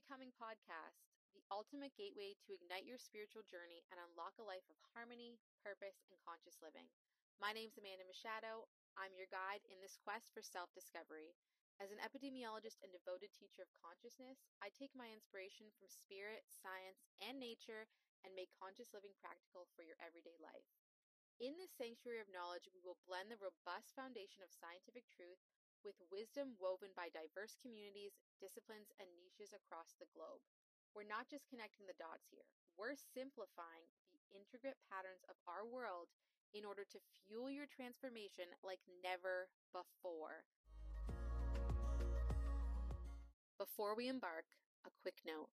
Becoming podcast, the ultimate gateway to ignite your spiritual journey and unlock a life of harmony, purpose, and conscious living. My name's Amanda Machado. I'm your guide in this quest for self discovery. As an epidemiologist and devoted teacher of consciousness, I take my inspiration from spirit, science, and nature and make conscious living practical for your everyday life. In this sanctuary of knowledge, we will blend the robust foundation of scientific truth with wisdom woven by diverse communities, disciplines, and niches across the globe. We're not just connecting the dots here, we're simplifying the intricate patterns of our world in order to fuel your transformation like never before. Before we embark, a quick note.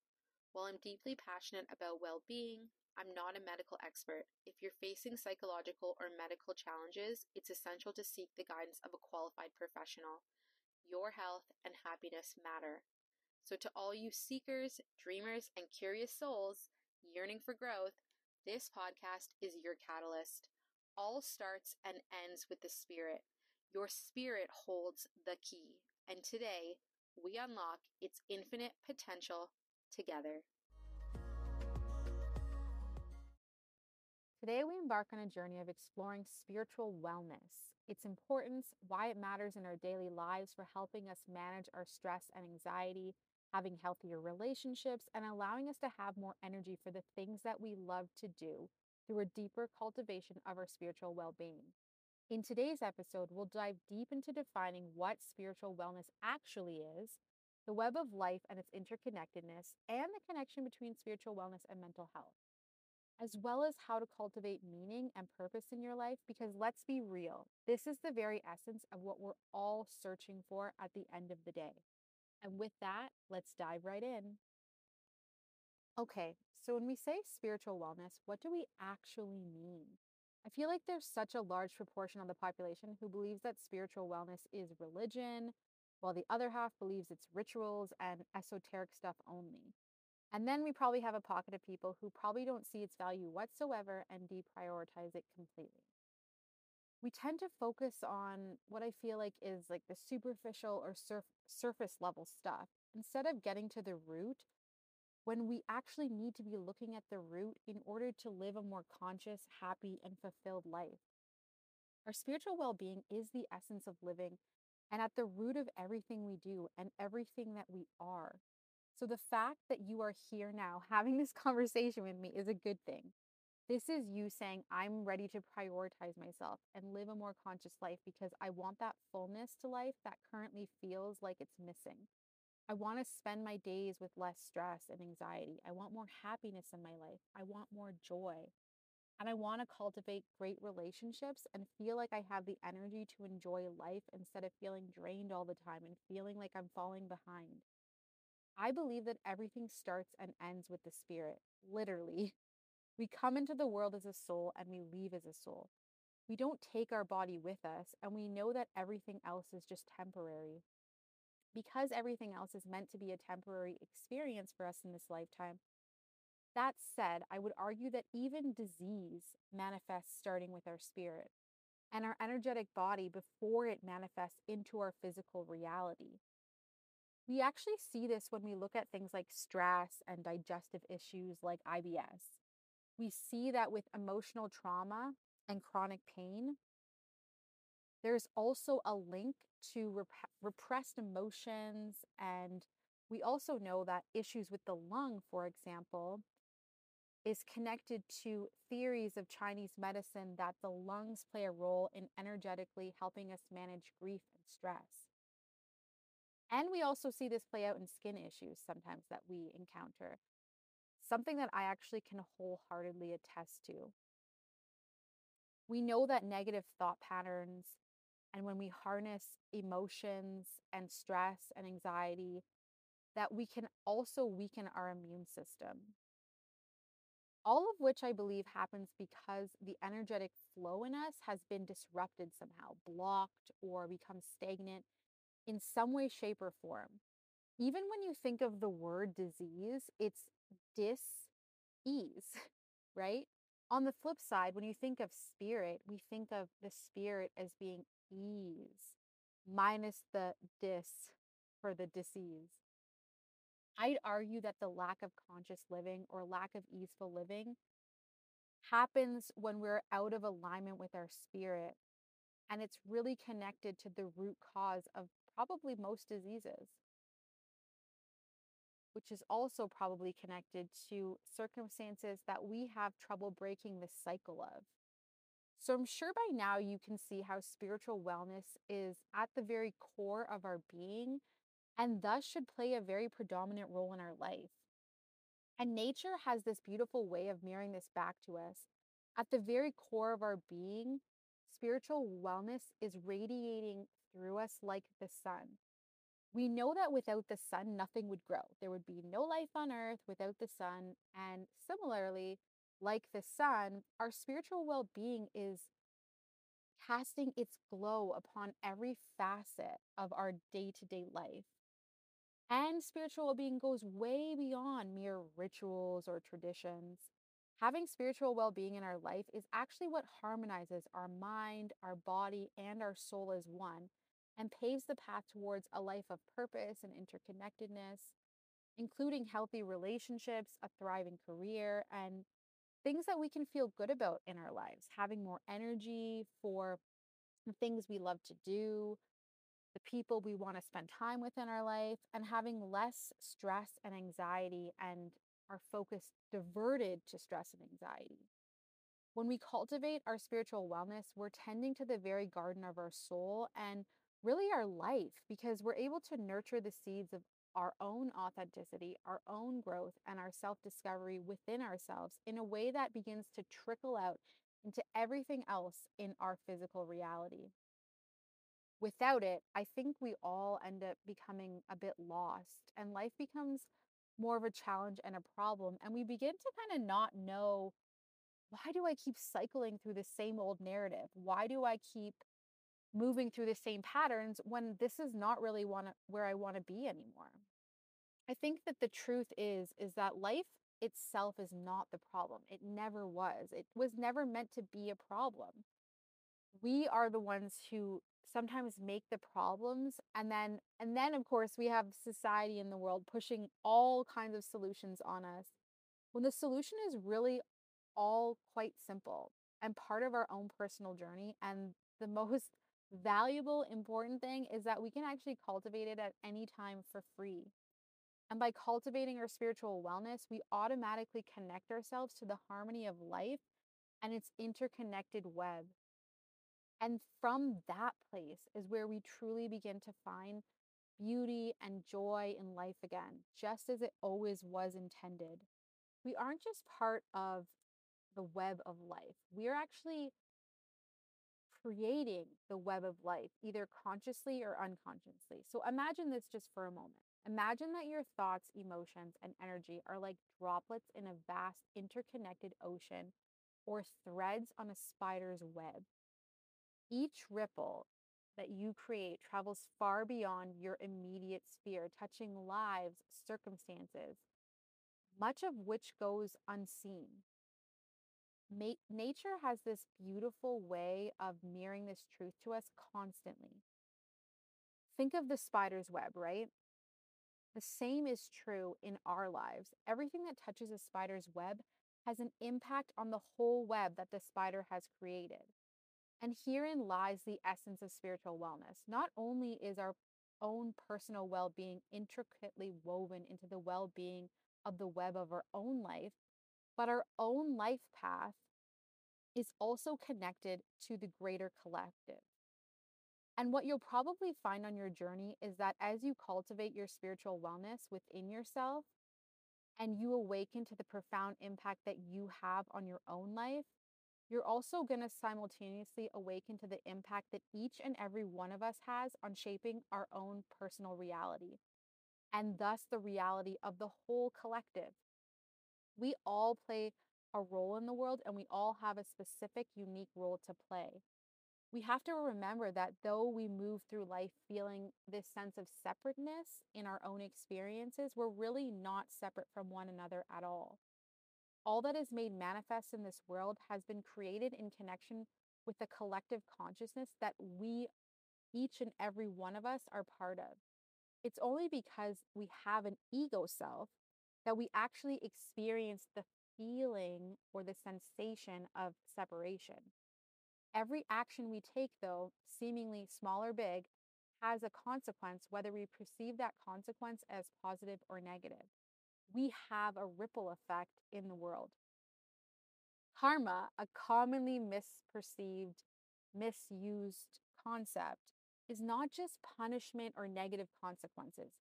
While I'm deeply passionate about well being, I'm not a medical expert. If you're facing psychological or medical challenges, it's essential to seek the guidance of a qualified professional. Your health and happiness matter. So, to all you seekers, dreamers, and curious souls yearning for growth, this podcast is your catalyst. All starts and ends with the spirit. Your spirit holds the key. And today, we unlock its infinite potential together. Today, we embark on a journey of exploring spiritual wellness, its importance, why it matters in our daily lives for helping us manage our stress and anxiety, having healthier relationships, and allowing us to have more energy for the things that we love to do through a deeper cultivation of our spiritual well being. In today's episode, we'll dive deep into defining what spiritual wellness actually is, the web of life and its interconnectedness, and the connection between spiritual wellness and mental health as well as how to cultivate meaning and purpose in your life. Because let's be real, this is the very essence of what we're all searching for at the end of the day. And with that, let's dive right in. Okay, so when we say spiritual wellness, what do we actually mean? I feel like there's such a large proportion of the population who believes that spiritual wellness is religion, while the other half believes it's rituals and esoteric stuff only. And then we probably have a pocket of people who probably don't see its value whatsoever and deprioritize it completely. We tend to focus on what I feel like is like the superficial or surf- surface level stuff instead of getting to the root when we actually need to be looking at the root in order to live a more conscious, happy, and fulfilled life. Our spiritual well being is the essence of living and at the root of everything we do and everything that we are. So the fact that you are here now having this conversation with me is a good thing. This is you saying, I'm ready to prioritize myself and live a more conscious life because I want that fullness to life that currently feels like it's missing. I want to spend my days with less stress and anxiety. I want more happiness in my life. I want more joy. And I want to cultivate great relationships and feel like I have the energy to enjoy life instead of feeling drained all the time and feeling like I'm falling behind. I believe that everything starts and ends with the spirit, literally. We come into the world as a soul and we leave as a soul. We don't take our body with us, and we know that everything else is just temporary. Because everything else is meant to be a temporary experience for us in this lifetime. That said, I would argue that even disease manifests starting with our spirit and our energetic body before it manifests into our physical reality. We actually see this when we look at things like stress and digestive issues like IBS. We see that with emotional trauma and chronic pain, there's also a link to rep- repressed emotions. And we also know that issues with the lung, for example, is connected to theories of Chinese medicine that the lungs play a role in energetically helping us manage grief and stress. And we also see this play out in skin issues sometimes that we encounter. Something that I actually can wholeheartedly attest to. We know that negative thought patterns and when we harness emotions and stress and anxiety, that we can also weaken our immune system. All of which I believe happens because the energetic flow in us has been disrupted somehow, blocked, or become stagnant in some way, shape, or form. Even when you think of the word disease, it's dis ease, right? On the flip side, when you think of spirit, we think of the spirit as being ease, minus the dis for the disease. I'd argue that the lack of conscious living or lack of easeful living happens when we're out of alignment with our spirit. And it's really connected to the root cause of probably most diseases, which is also probably connected to circumstances that we have trouble breaking the cycle of. So I'm sure by now you can see how spiritual wellness is at the very core of our being and thus should play a very predominant role in our life. And nature has this beautiful way of mirroring this back to us. At the very core of our being, spiritual wellness is radiating through us like the sun. We know that without the sun, nothing would grow. There would be no life on earth without the sun. And similarly, like the sun, our spiritual well being is casting its glow upon every facet of our day to day life. And spiritual well being goes way beyond mere rituals or traditions. Having spiritual well being in our life is actually what harmonizes our mind, our body, and our soul as one and paves the path towards a life of purpose and interconnectedness, including healthy relationships, a thriving career, and things that we can feel good about in our lives, having more energy for the things we love to do, the people we want to spend time with in our life, and having less stress and anxiety and our focus diverted to stress and anxiety. When we cultivate our spiritual wellness, we're tending to the very garden of our soul and really our life because we're able to nurture the seeds of our own authenticity, our own growth, and our self discovery within ourselves in a way that begins to trickle out into everything else in our physical reality. Without it, I think we all end up becoming a bit lost, and life becomes more of a challenge and a problem. And we begin to kind of not know why do I keep cycling through the same old narrative? Why do I keep moving through the same patterns when this is not really wanna, where I want to be anymore. I think that the truth is is that life itself is not the problem. It never was. It was never meant to be a problem. We are the ones who sometimes make the problems and then and then of course we have society in the world pushing all kinds of solutions on us when the solution is really all quite simple and part of our own personal journey and the most valuable, important thing is that we can actually cultivate it at any time for free. And by cultivating our spiritual wellness, we automatically connect ourselves to the harmony of life and its interconnected web. And from that place is where we truly begin to find beauty and joy in life again, just as it always was intended. We aren't just part of the web of life, we are actually creating the web of life, either consciously or unconsciously. So imagine this just for a moment. Imagine that your thoughts, emotions, and energy are like droplets in a vast interconnected ocean or threads on a spider's web. Each ripple that you create travels far beyond your immediate sphere, touching lives, circumstances, much of which goes unseen. Ma- nature has this beautiful way of mirroring this truth to us constantly. Think of the spider's web, right? The same is true in our lives. Everything that touches a spider's web has an impact on the whole web that the spider has created. And herein lies the essence of spiritual wellness. Not only is our own personal well being intricately woven into the well being of the web of our own life, but our own life path is also connected to the greater collective. And what you'll probably find on your journey is that as you cultivate your spiritual wellness within yourself and you awaken to the profound impact that you have on your own life, you're also going to simultaneously awaken to the impact that each and every one of us has on shaping our own personal reality and thus the reality of the whole collective. We all play a role in the world and we all have a specific, unique role to play. We have to remember that though we move through life feeling this sense of separateness in our own experiences, we're really not separate from one another at all. All that is made manifest in this world has been created in connection with the collective consciousness that we, each and every one of us, are part of. It's only because we have an ego self that we actually experience the feeling or the sensation of separation. Every action we take, though, seemingly small or big, has a consequence, whether we perceive that consequence as positive or negative. We have a ripple effect in the world. Karma, a commonly misperceived, misused concept, is not just punishment or negative consequences.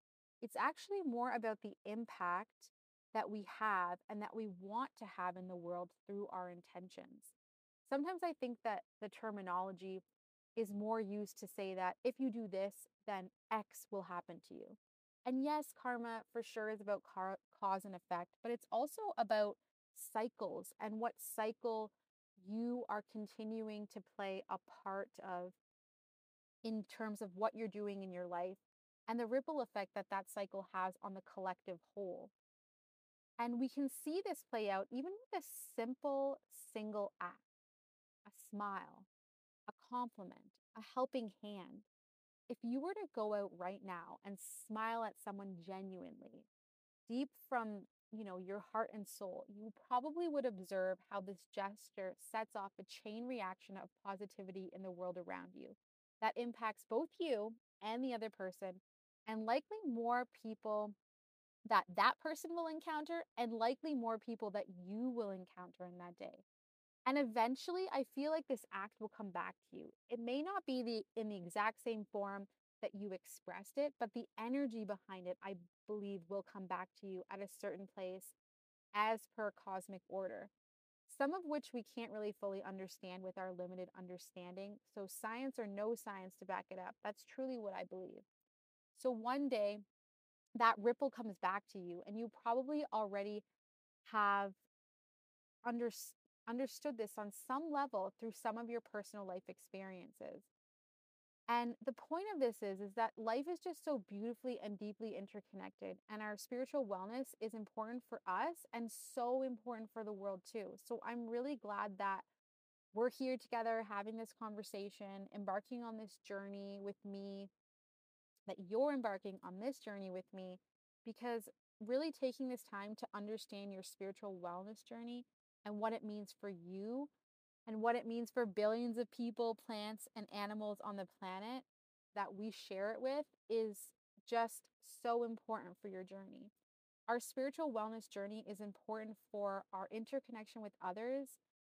It's actually more about the impact that we have and that we want to have in the world through our intentions. Sometimes I think that the terminology is more used to say that if you do this, then X will happen to you. And yes, karma for sure is about car- cause and effect, but it's also about cycles and what cycle you are continuing to play a part of in terms of what you're doing in your life and the ripple effect that that cycle has on the collective whole. And we can see this play out even with a simple single act a smile, a compliment, a helping hand. If you were to go out right now and smile at someone genuinely, deep from you know your heart and soul you probably would observe how this gesture sets off a chain reaction of positivity in the world around you. That impacts both you and the other person and likely more people that that person will encounter and likely more people that you will encounter in that day. And eventually i feel like this act will come back to you. It may not be the in the exact same form that you expressed it but the energy behind it i believe will come back to you at a certain place as per cosmic order some of which we can't really fully understand with our limited understanding. So, science or no science to back it up, that's truly what I believe. So, one day that ripple comes back to you, and you probably already have under, understood this on some level through some of your personal life experiences. And the point of this is is that life is just so beautifully and deeply interconnected and our spiritual wellness is important for us and so important for the world too. So I'm really glad that we're here together having this conversation, embarking on this journey with me, that you're embarking on this journey with me because really taking this time to understand your spiritual wellness journey and what it means for you and what it means for billions of people, plants, and animals on the planet that we share it with is just so important for your journey. Our spiritual wellness journey is important for our interconnection with others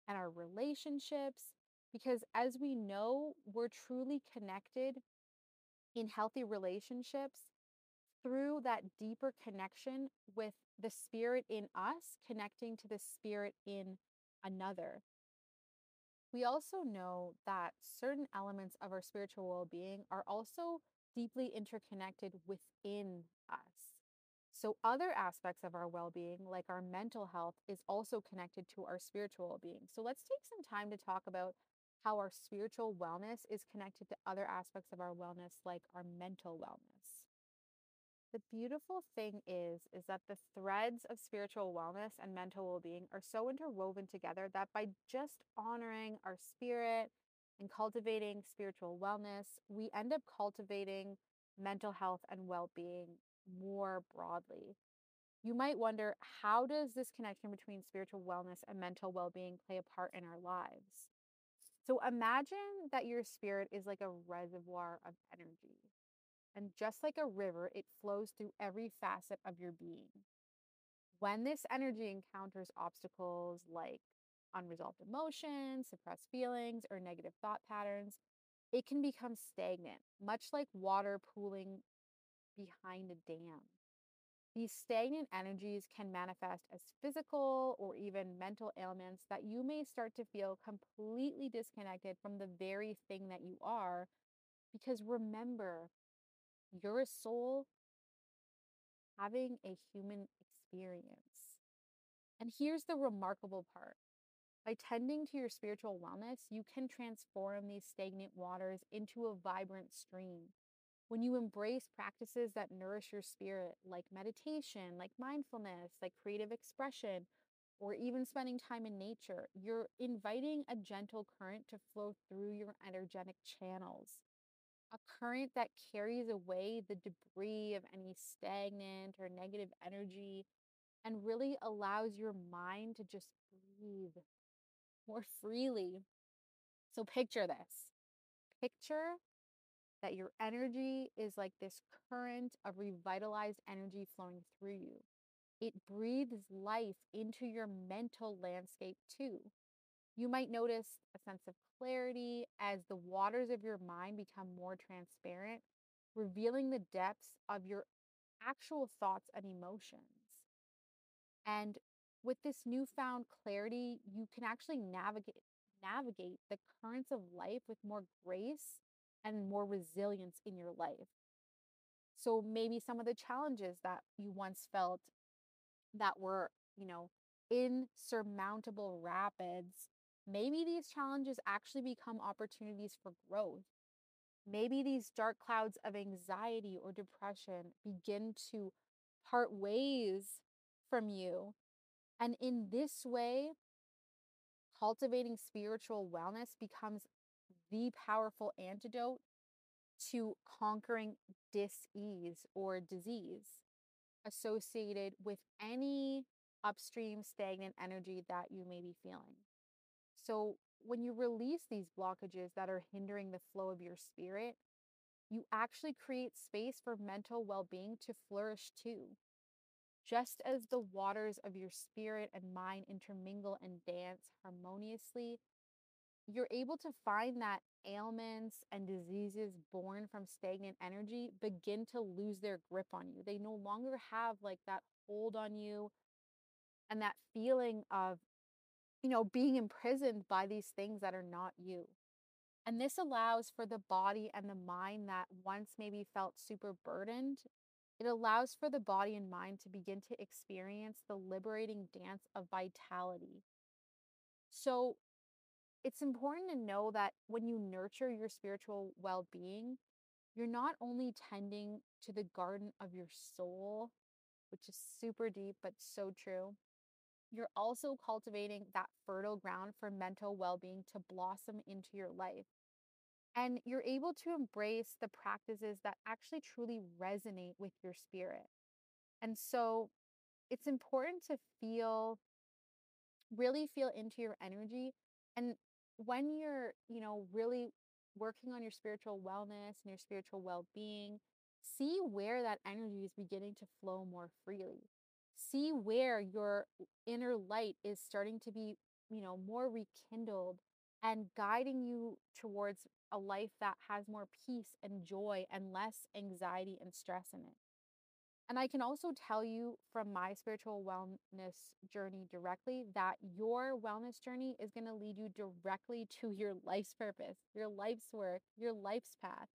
and our relationships because, as we know, we're truly connected in healthy relationships through that deeper connection with the spirit in us connecting to the spirit in another. We also know that certain elements of our spiritual well being are also deeply interconnected within us. So, other aspects of our well being, like our mental health, is also connected to our spiritual well being. So, let's take some time to talk about how our spiritual wellness is connected to other aspects of our wellness, like our mental wellness. The beautiful thing is is that the threads of spiritual wellness and mental well-being are so interwoven together that by just honoring our spirit and cultivating spiritual wellness, we end up cultivating mental health and well-being more broadly. You might wonder how does this connection between spiritual wellness and mental well-being play a part in our lives? So imagine that your spirit is like a reservoir of energy. And just like a river, it flows through every facet of your being. When this energy encounters obstacles like unresolved emotions, suppressed feelings, or negative thought patterns, it can become stagnant, much like water pooling behind a dam. These stagnant energies can manifest as physical or even mental ailments that you may start to feel completely disconnected from the very thing that you are. Because remember, you're a soul having a human experience. And here's the remarkable part by tending to your spiritual wellness, you can transform these stagnant waters into a vibrant stream. When you embrace practices that nourish your spirit, like meditation, like mindfulness, like creative expression, or even spending time in nature, you're inviting a gentle current to flow through your energetic channels a current that carries away the debris of any stagnant or negative energy and really allows your mind to just breathe more freely. So, picture this picture that your energy is like this current of revitalized energy flowing through you. It breathes life into your mental landscape too. You might notice a sense of clarity as the waters of your mind become more transparent, revealing the depths of your actual thoughts and emotions. And with this newfound clarity, you can actually navigate navigate the currents of life with more grace and more resilience in your life. So maybe some of the challenges that you once felt that were, you know, insurmountable rapids, maybe these challenges actually become opportunities for growth. Maybe these dark clouds of anxiety or depression begin to part ways from you. And in this way, cultivating spiritual wellness becomes the powerful antidote to conquering dis-ease or disease associated with any upstream stagnant energy that you may be feeling. So, when you release these blockages that are hindering the flow of your spirit, you actually create space for mental well being to flourish too. Just as the waters of your spirit and mind intermingle and dance harmoniously, you're able to find that ailments and diseases born from stagnant energy begin to lose their grip on you. They no longer have like that hold on you and that feeling of, you know, being imprisoned by these things that are not you. And this allows for the body and the mind that once maybe felt super burdened, it allows for the body and mind to begin to experience the liberating dance of vitality. So, it's important to know that when you nurture your spiritual well being, you're not only tending to the garden of your soul, which is super deep but so true, you're also cultivating that fertile ground for mental well being to blossom into your life. And you're able to embrace the practices that actually truly resonate with your spirit. And so it's important to feel, really feel into your energy and when you're, you know, really working on your spiritual wellness and your spiritual well being, see where that energy is beginning to flow more freely. See where your inner light is starting to be, you know, more rekindled and guiding you towards a life that has more peace and joy and less anxiety and stress in it. And I can also tell you from my spiritual wellness journey directly that your wellness journey is going to lead you directly to your life's purpose, your life's work, your life's path.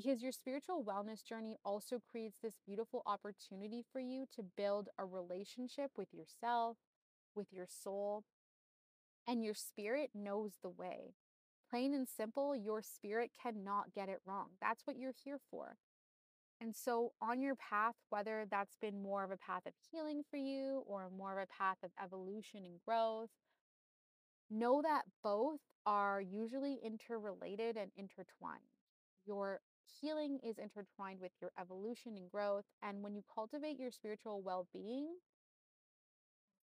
Because your spiritual wellness journey also creates this beautiful opportunity for you to build a relationship with yourself, with your soul, and your spirit knows the way. Plain and simple, your spirit cannot get it wrong. That's what you're here for. And so, on your path, whether that's been more of a path of healing for you or more of a path of evolution and growth, know that both are usually interrelated and intertwined. Your healing is intertwined with your evolution and growth. And when you cultivate your spiritual well being,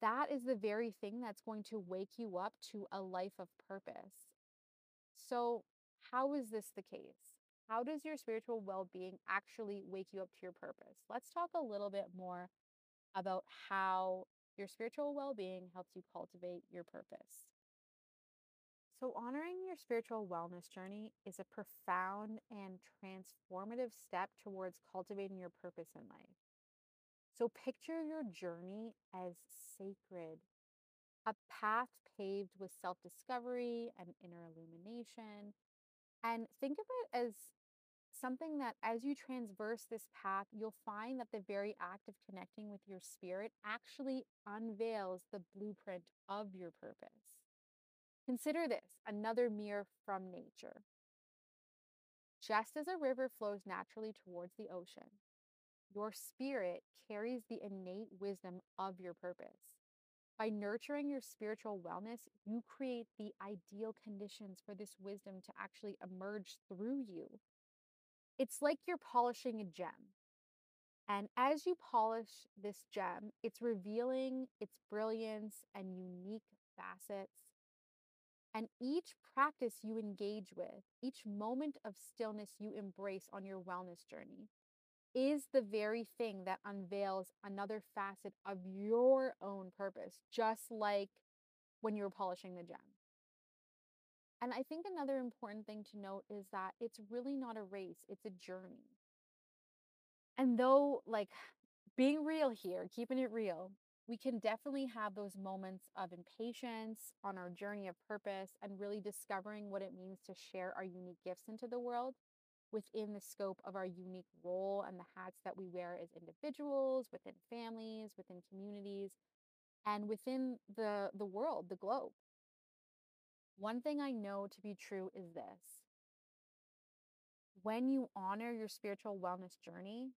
that is the very thing that's going to wake you up to a life of purpose. So, how is this the case? How does your spiritual well being actually wake you up to your purpose? Let's talk a little bit more about how your spiritual well being helps you cultivate your purpose. So, honoring your spiritual wellness journey is a profound and transformative step towards cultivating your purpose in life. So, picture your journey as sacred, a path paved with self discovery and inner illumination. And think of it as something that as you transverse this path, you'll find that the very act of connecting with your spirit actually unveils the blueprint of your purpose. Consider this another mirror from nature. Just as a river flows naturally towards the ocean, your spirit carries the innate wisdom of your purpose. By nurturing your spiritual wellness, you create the ideal conditions for this wisdom to actually emerge through you It's like you're polishing a gem. And as you polish this gem, it's revealing its brilliance and unique facets. And each practice you engage with, each moment of stillness you embrace on your wellness journey, is the very thing that unveils another facet of your own purpose, just like when you're polishing the gem. And I think another important thing to note is that it's really not a race, it's a journey. And though, like, being real here, keeping it real, we can definitely have those moments of impatience on our journey of purpose and really discovering what it means to share our unique gifts into the world within the scope of our unique role and the hats that we wear as individuals, within families, within communities, and within the, the world, the globe. One thing I know to be true is this when you honor your spiritual wellness journey,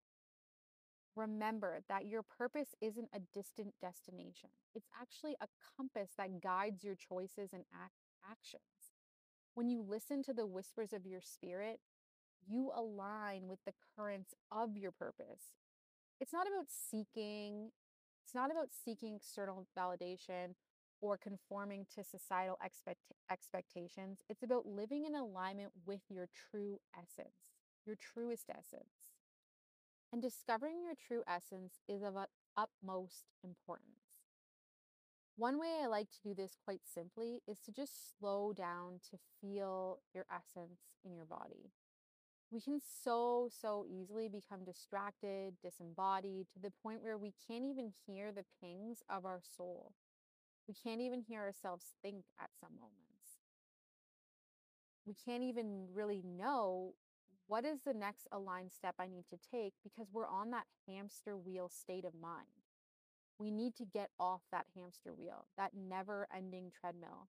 remember that your purpose isn't a distant destination. It's actually a compass that guides your choices and act- actions. When you listen to the whispers of your spirit, you align with the currents of your purpose. It's not about seeking, it's not about seeking external validation or conforming to societal expect- expectations. It's about living in alignment with your true essence, your truest essence. And discovering your true essence is of utmost importance. One way I like to do this quite simply is to just slow down to feel your essence in your body we can so, so easily become distracted, disembodied to the point where we can't even hear the pings of our soul. We can't even hear ourselves think at some moments. We can't even really know what is the next aligned step I need to take because we're on that hamster wheel state of mind. We need to get off that hamster wheel, that never ending treadmill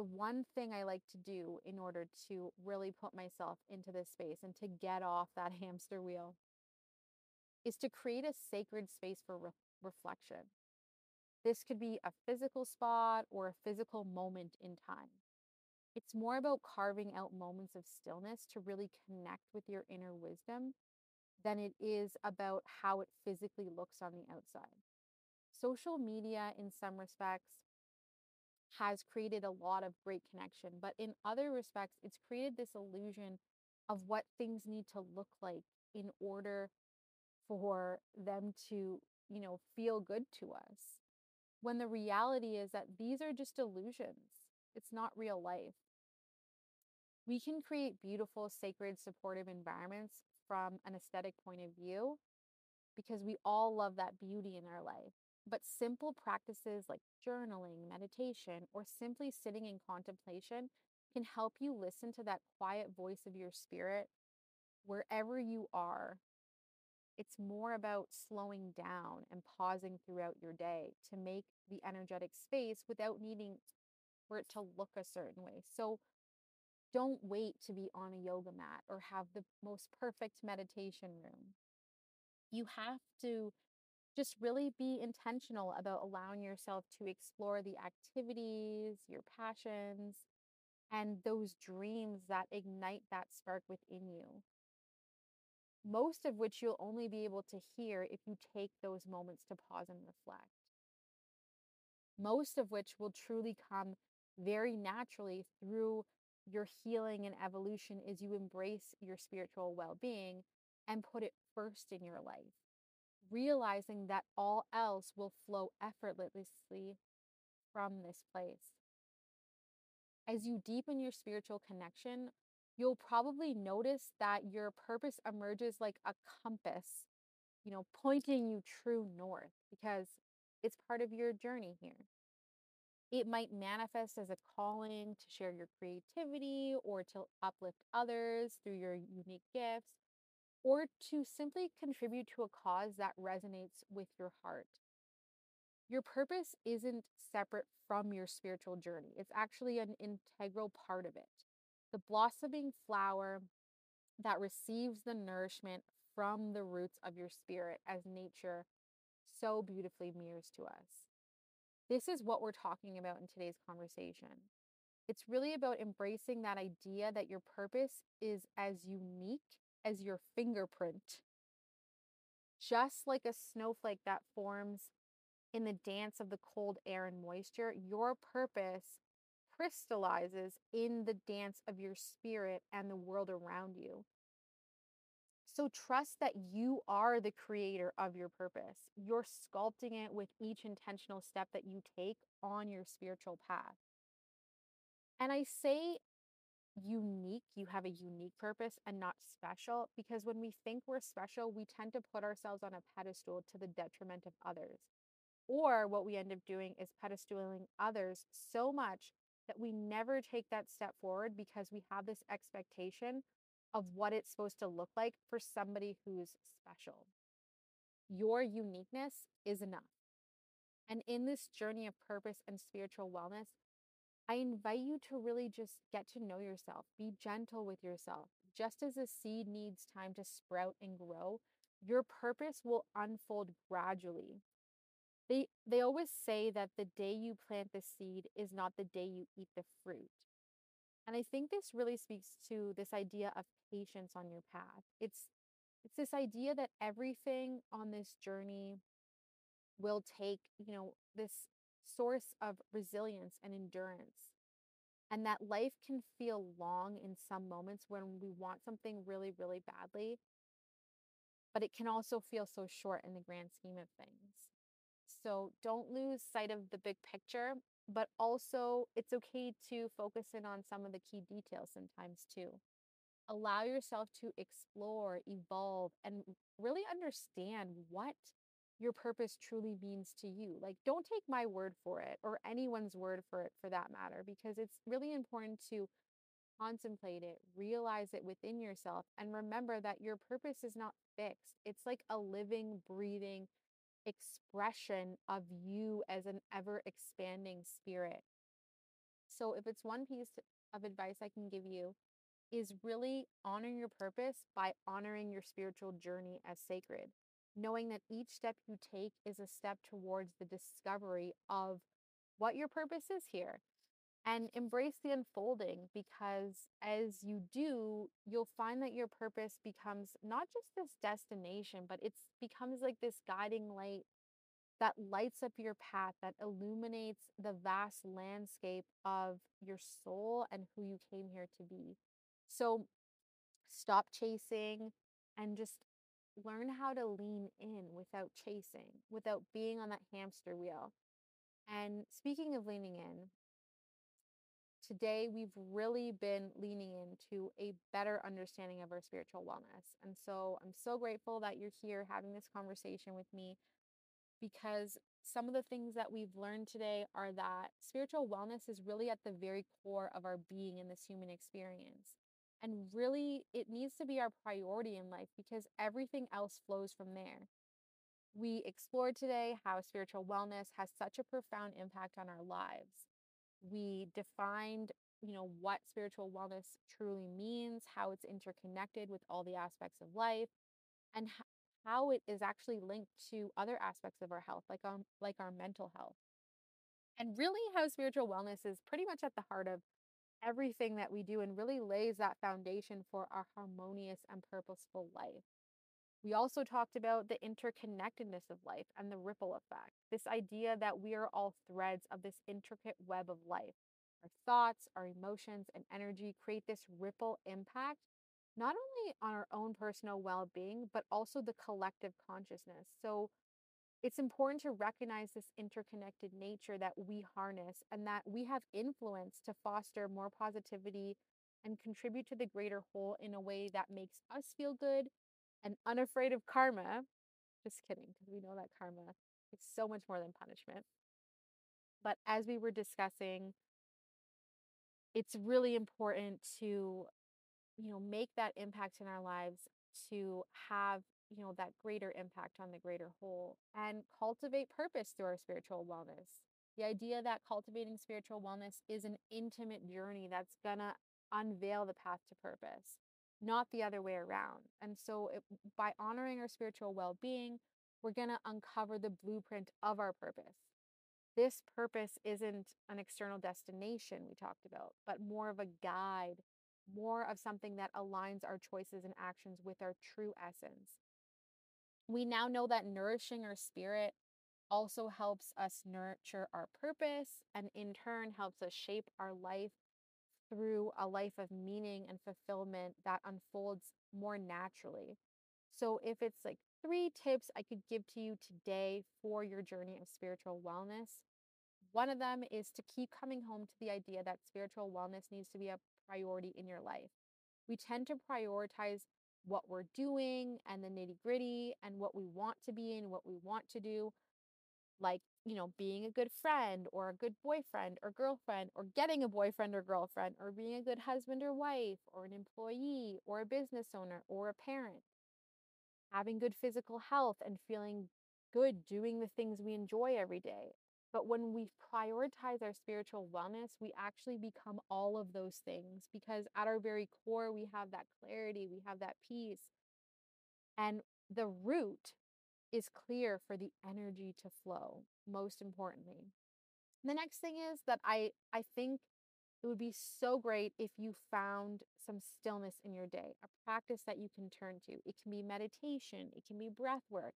the one thing I like to do in order to really put myself into this space and to get off that hamster wheel is to create a sacred space for re- reflection. This could be a physical spot or a physical moment in time. It's more about carving out moments of stillness to really connect with your inner wisdom than it is about how it physically looks on the outside. Social media, in some respects, has created a lot of great connection. But in other respects, it's created this illusion of what things need to look like in order for them to, you know, feel good to us. When the reality is that these are just illusions, it's not real life. We can create beautiful, sacred, supportive environments from an aesthetic point of view because we all love that beauty in our life. But simple practices like journaling, meditation, or simply sitting in contemplation can help you listen to that quiet voice of your spirit wherever you are. It's more about slowing down and pausing throughout your day to make the energetic space without needing for it to look a certain way. So don't wait to be on a yoga mat or have the most perfect meditation room. You have to just really be intentional about allowing yourself to explore the activities, your passions, and those dreams that ignite that spark within you. Most of which you'll only be able to hear if you take those moments to pause and reflect. Most of which will truly come very naturally through your healing and evolution as you embrace your spiritual well being and put it first in your life realizing that all else will flow effortlessly from this place. As you deepen your spiritual connection, you'll probably notice that your purpose emerges like a compass, you know, pointing you true north because it's part of your journey here. It might manifest as a calling to share your creativity or to uplift others through your unique gifts or to simply contribute to a cause that resonates with your heart. Your purpose isn't separate from your spiritual journey, it's actually an integral part of it. The blossoming flower that receives the nourishment from the roots of your spirit as nature so beautifully mirrors to us. This is what we're talking about in today's conversation. It's really about embracing that idea that your purpose is as unique as your fingerprint. Just like a snowflake that forms in the dance of the cold air and moisture, your purpose crystallizes in the dance of your spirit and the world around you. So trust that you are the creator of your purpose. You're sculpting it with each intentional step that you take on your spiritual path. And I say unique, you have a unique purpose and not special because when we think we're special, we tend to put ourselves on a pedestal to the detriment of others. Or what we end up doing is pedestaling others so much that we never take that step forward because we have this expectation of what it's supposed to look like for somebody who's special. Your uniqueness is enough. And in this journey of purpose and spiritual wellness, I invite you to really just get to know yourself, be gentle with yourself. Just as a seed needs time to sprout and grow, your purpose will unfold gradually. They they always say that the day you plant the seed is not the day you eat the fruit. And I think this really speaks to this idea of patience on your path. It's it's this idea that everything on this journey will take, you know, this source of resilience and endurance. And that life can feel long in some moments when we want something really, really badly. But it can also feel so short in the grand scheme of things. So don't lose sight of the big picture, but also it's okay to focus in on some of the key details sometimes too. Allow yourself to explore, evolve, and really understand what your purpose truly means to you. Like, don't take my word for it or anyone's word for it for that matter, because it's really important to contemplate it, realize it within yourself, and remember that your purpose is not fixed. It's like a living, breathing, expression of you as an ever expanding spirit. So, if it's one piece of advice I can give you, is really honor your purpose by honoring your spiritual journey as sacred, knowing that each step you take is a step towards the discovery of what your purpose is here. And embrace the unfolding because as you do, you'll find that your purpose becomes not just this destination, but it becomes like this guiding light that lights up your path, that illuminates the vast landscape of your soul and who you came here to be. So stop chasing and just learn how to lean in without chasing, without being on that hamster wheel. And speaking of leaning in, today we've really been leaning into a better understanding of our spiritual wellness. And so I'm so grateful that you're here having this conversation with me because some of the things that we've learned today are that spiritual wellness is really at the very core of our being in this human experience. And really, it needs to be our priority in life because everything else flows from there. We explored today how spiritual wellness has such a profound impact on our lives we defined you know what spiritual wellness truly means how it's interconnected with all the aspects of life and how it is actually linked to other aspects of our health like um like our mental health. And really how spiritual wellness is pretty much at the heart of everything that we do and really lays that foundation for our harmonious and purposeful life we also talked about the interconnectedness of life and the ripple effect. This idea that we are all threads of this intricate web of life. Our thoughts, our emotions, and energy create this ripple impact, not only on our own personal well being, but also the collective consciousness. So it's important to recognize this interconnected nature that we harness and that we have influence to foster more positivity and contribute to the greater whole in a way that makes us feel good and unafraid of karma. Just kidding, because we know that karma is so much more than punishment. But as we were discussing, it's really important to, you know, make that impact in our lives to have, you know, that greater impact on the greater whole and cultivate purpose through our spiritual wellness. The idea that cultivating spiritual wellness is an intimate journey that's gonna unveil the path to purpose not the other way around. And so, it, by honoring our spiritual well being, we're going to uncover the blueprint of our purpose. this purpose isn't an external destination we talked about, but more of a guide, more of something that aligns our choices and actions with our true essence. We now know that nourishing our spirit also helps us nurture our purpose and in turn helps us shape our life through a life of meaning and fulfillment that unfolds more naturally. So, if it's like three tips I could give to you today for your journey of spiritual wellness, one of them is to keep coming home to the idea that spiritual wellness needs to be a priority in your life. We tend to prioritize what we're doing and the nitty gritty and what we want to be and what we want to do, like, you know, being a good friend or a good boyfriend or girlfriend or getting a boyfriend or girlfriend or being a good husband or wife or an employee or a business owner or a parent. Having good physical health and feeling good doing the things we enjoy every day. But when we prioritize our spiritual wellness, we actually become all of those things because at our very core, we have that clarity, we have that peace. And the root is clear for the energy to flow, most importantly. The next thing is that I, I think it would be so great if you found some stillness in your day, a practice that you can turn to. It can be meditation, it can be breath work,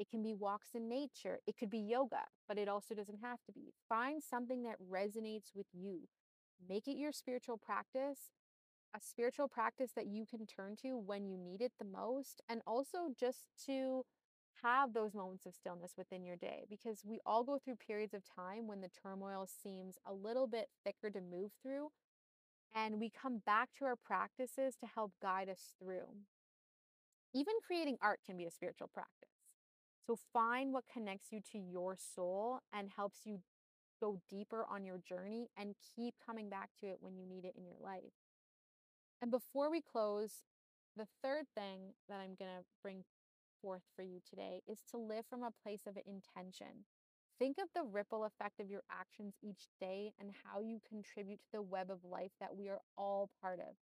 it can be walks in nature. It could be yoga, but it also doesn't have to be. Find something that resonates with you. Make it your spiritual practice, a spiritual practice that you can turn to when you need it the most, and also just to have those moments of stillness within your day because we all go through periods of time when the turmoil seems a little bit thicker to move through. And we come back to our practices to help guide us through. Even creating art can be a spiritual practice. So find what connects you to your soul and helps you go deeper on your journey and keep coming back to it when you need it in your life. And before we close, the third thing that I'm going to bring forth for you today is to live from a place of intention. Think of the ripple effect of your actions each day and how you contribute to the web of life that we are all part of.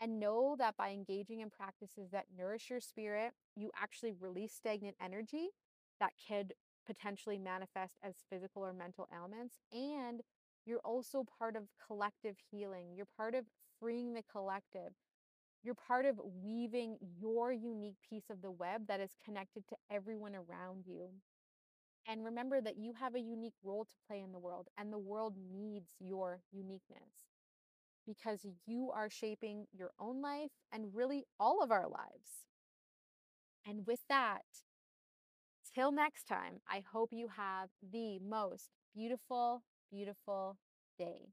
And know that by engaging in practices that nourish your spirit, you actually release stagnant energy that could potentially manifest as physical or mental ailments. And you're also part of collective healing. You're part of freeing the collective. You're part of weaving your unique piece of the web that is connected to everyone around you. And remember that you have a unique role to play in the world, and the world needs your uniqueness because you are shaping your own life and really all of our lives. And with that, till next time, I hope you have the most beautiful, beautiful day.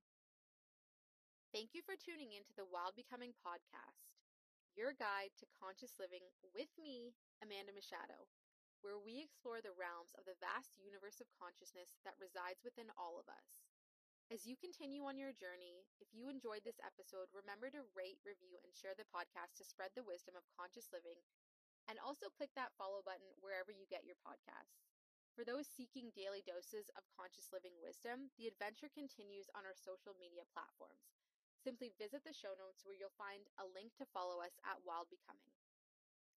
Thank you for tuning in to the Wild Becoming podcast, your guide to conscious living with me, Amanda Machado, where we explore the realms of the vast universe of consciousness that resides within all of us. As you continue on your journey, if you enjoyed this episode, remember to rate, review, and share the podcast to spread the wisdom of conscious living. And also click that follow button wherever you get your podcasts. For those seeking daily doses of conscious living wisdom, the adventure continues on our social media platforms. Simply visit the show notes where you'll find a link to follow us at Wild Becoming.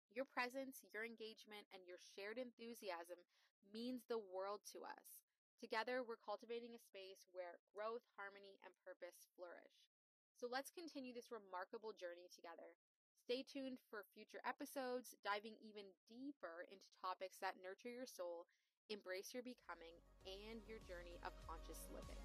Your presence, your engagement, and your shared enthusiasm means the world to us. Together, we're cultivating a space where growth, harmony, and purpose flourish. So let's continue this remarkable journey together. Stay tuned for future episodes, diving even deeper into topics that nurture your soul, embrace your becoming, and your journey of conscious living.